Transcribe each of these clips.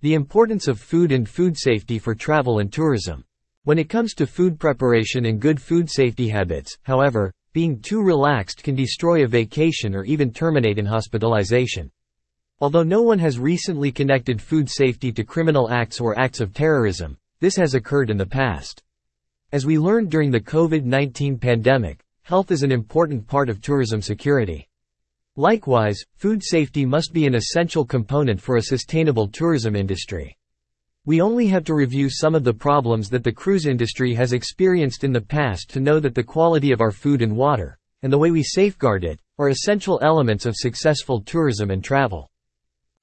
The importance of food and food safety for travel and tourism. When it comes to food preparation and good food safety habits, however, being too relaxed can destroy a vacation or even terminate in hospitalization. Although no one has recently connected food safety to criminal acts or acts of terrorism, this has occurred in the past. As we learned during the COVID-19 pandemic, health is an important part of tourism security. Likewise, food safety must be an essential component for a sustainable tourism industry. We only have to review some of the problems that the cruise industry has experienced in the past to know that the quality of our food and water, and the way we safeguard it, are essential elements of successful tourism and travel.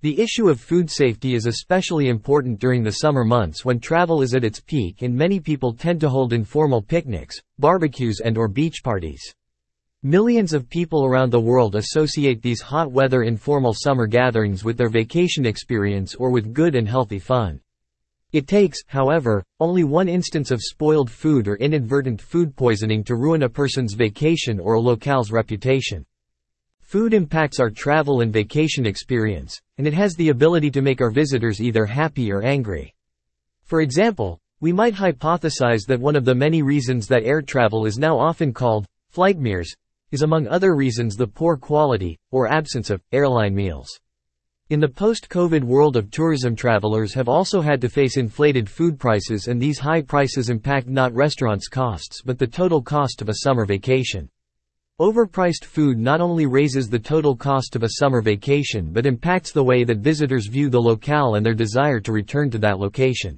The issue of food safety is especially important during the summer months when travel is at its peak and many people tend to hold informal picnics, barbecues and or beach parties. Millions of people around the world associate these hot weather informal summer gatherings with their vacation experience or with good and healthy fun. It takes, however, only one instance of spoiled food or inadvertent food poisoning to ruin a person's vacation or a locale's reputation. Food impacts our travel and vacation experience, and it has the ability to make our visitors either happy or angry. For example, we might hypothesize that one of the many reasons that air travel is now often called flightmares is among other reasons the poor quality, or absence of, airline meals. In the post-COVID world of tourism travelers have also had to face inflated food prices and these high prices impact not restaurants' costs but the total cost of a summer vacation. Overpriced food not only raises the total cost of a summer vacation but impacts the way that visitors view the locale and their desire to return to that location.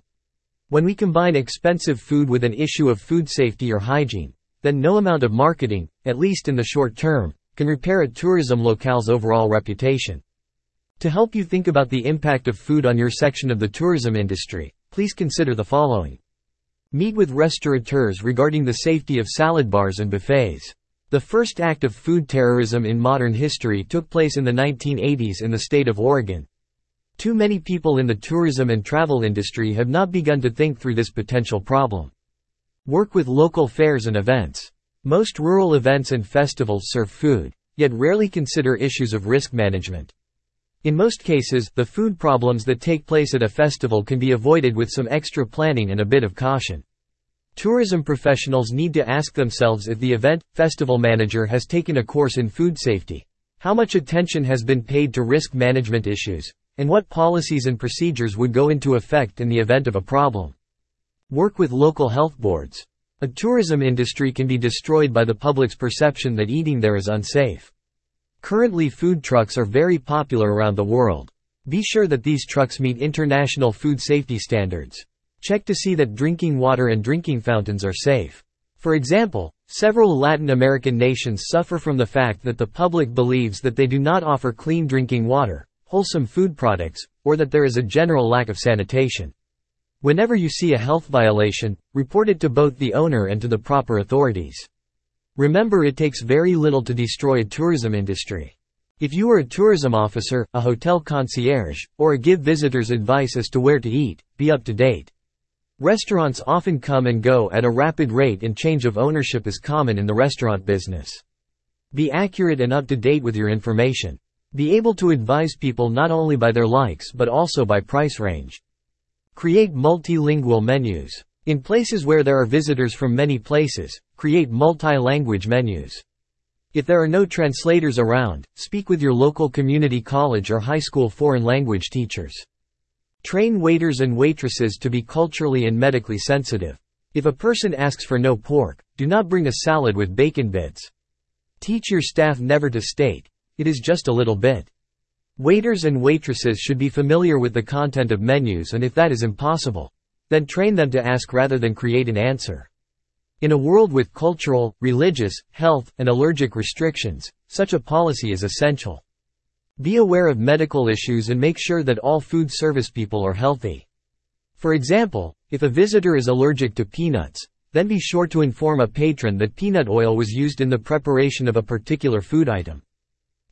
When we combine expensive food with an issue of food safety or hygiene, then no amount of marketing, at least in the short term, can repair a tourism locale's overall reputation. To help you think about the impact of food on your section of the tourism industry, please consider the following. Meet with restaurateurs regarding the safety of salad bars and buffets. The first act of food terrorism in modern history took place in the 1980s in the state of Oregon. Too many people in the tourism and travel industry have not begun to think through this potential problem. Work with local fairs and events. Most rural events and festivals serve food, yet rarely consider issues of risk management. In most cases, the food problems that take place at a festival can be avoided with some extra planning and a bit of caution. Tourism professionals need to ask themselves if the event, festival manager has taken a course in food safety, how much attention has been paid to risk management issues, and what policies and procedures would go into effect in the event of a problem. Work with local health boards. A tourism industry can be destroyed by the public's perception that eating there is unsafe. Currently food trucks are very popular around the world. Be sure that these trucks meet international food safety standards. Check to see that drinking water and drinking fountains are safe. For example, several Latin American nations suffer from the fact that the public believes that they do not offer clean drinking water, wholesome food products, or that there is a general lack of sanitation. Whenever you see a health violation, report it to both the owner and to the proper authorities. Remember it takes very little to destroy a tourism industry. If you are a tourism officer, a hotel concierge, or give visitors advice as to where to eat, be up to date. Restaurants often come and go at a rapid rate and change of ownership is common in the restaurant business. Be accurate and up to date with your information. Be able to advise people not only by their likes but also by price range. Create multilingual menus. In places where there are visitors from many places, create multi-language menus. If there are no translators around, speak with your local community college or high school foreign language teachers. Train waiters and waitresses to be culturally and medically sensitive. If a person asks for no pork, do not bring a salad with bacon bits. Teach your staff never to state, it is just a little bit. Waiters and waitresses should be familiar with the content of menus and if that is impossible, then train them to ask rather than create an answer. In a world with cultural, religious, health, and allergic restrictions, such a policy is essential. Be aware of medical issues and make sure that all food service people are healthy. For example, if a visitor is allergic to peanuts, then be sure to inform a patron that peanut oil was used in the preparation of a particular food item.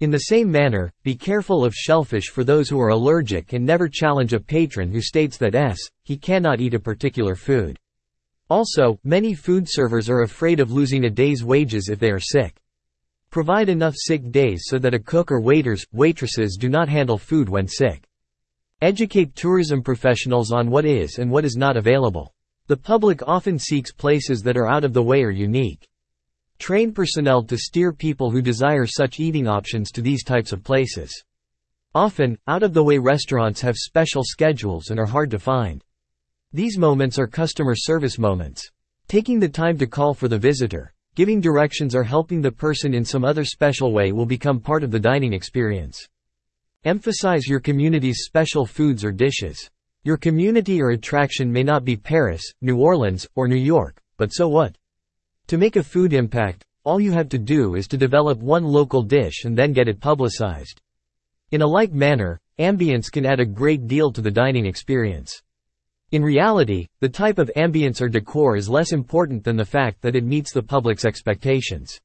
In the same manner, be careful of shellfish for those who are allergic and never challenge a patron who states that s, he cannot eat a particular food. Also, many food servers are afraid of losing a day's wages if they are sick. Provide enough sick days so that a cook or waiters, waitresses do not handle food when sick. Educate tourism professionals on what is and what is not available. The public often seeks places that are out of the way or unique. Train personnel to steer people who desire such eating options to these types of places. Often, out-of-the-way restaurants have special schedules and are hard to find. These moments are customer service moments. Taking the time to call for the visitor, giving directions or helping the person in some other special way will become part of the dining experience. Emphasize your community's special foods or dishes. Your community or attraction may not be Paris, New Orleans, or New York, but so what? To make a food impact, all you have to do is to develop one local dish and then get it publicized. In a like manner, ambience can add a great deal to the dining experience. In reality, the type of ambience or decor is less important than the fact that it meets the public's expectations.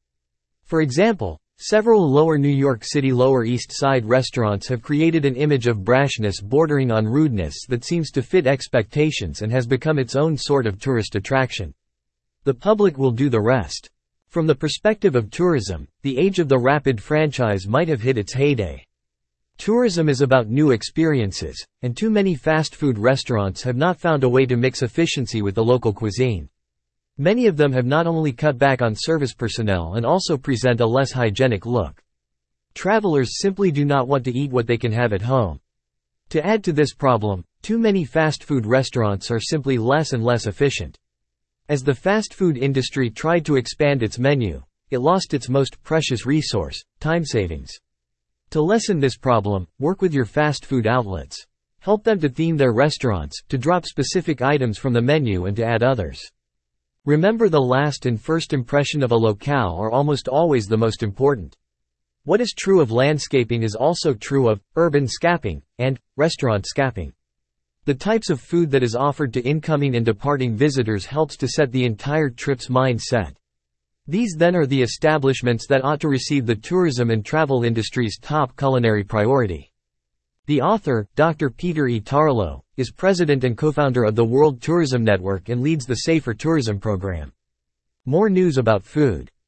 For example, several lower New York City Lower East Side restaurants have created an image of brashness bordering on rudeness that seems to fit expectations and has become its own sort of tourist attraction. The public will do the rest. From the perspective of tourism, the age of the rapid franchise might have hit its heyday. Tourism is about new experiences, and too many fast food restaurants have not found a way to mix efficiency with the local cuisine. Many of them have not only cut back on service personnel and also present a less hygienic look. Travelers simply do not want to eat what they can have at home. To add to this problem, too many fast food restaurants are simply less and less efficient. As the fast food industry tried to expand its menu, it lost its most precious resource, time savings. To lessen this problem, work with your fast food outlets. Help them to theme their restaurants, to drop specific items from the menu and to add others. Remember the last and first impression of a locale are almost always the most important. What is true of landscaping is also true of urban scapping and restaurant scapping. The types of food that is offered to incoming and departing visitors helps to set the entire trip's mindset. These then are the establishments that ought to receive the tourism and travel industry's top culinary priority. The author, Dr. Peter E. Tarlow, is president and co-founder of the World Tourism Network and leads the Safer Tourism program. More news about food.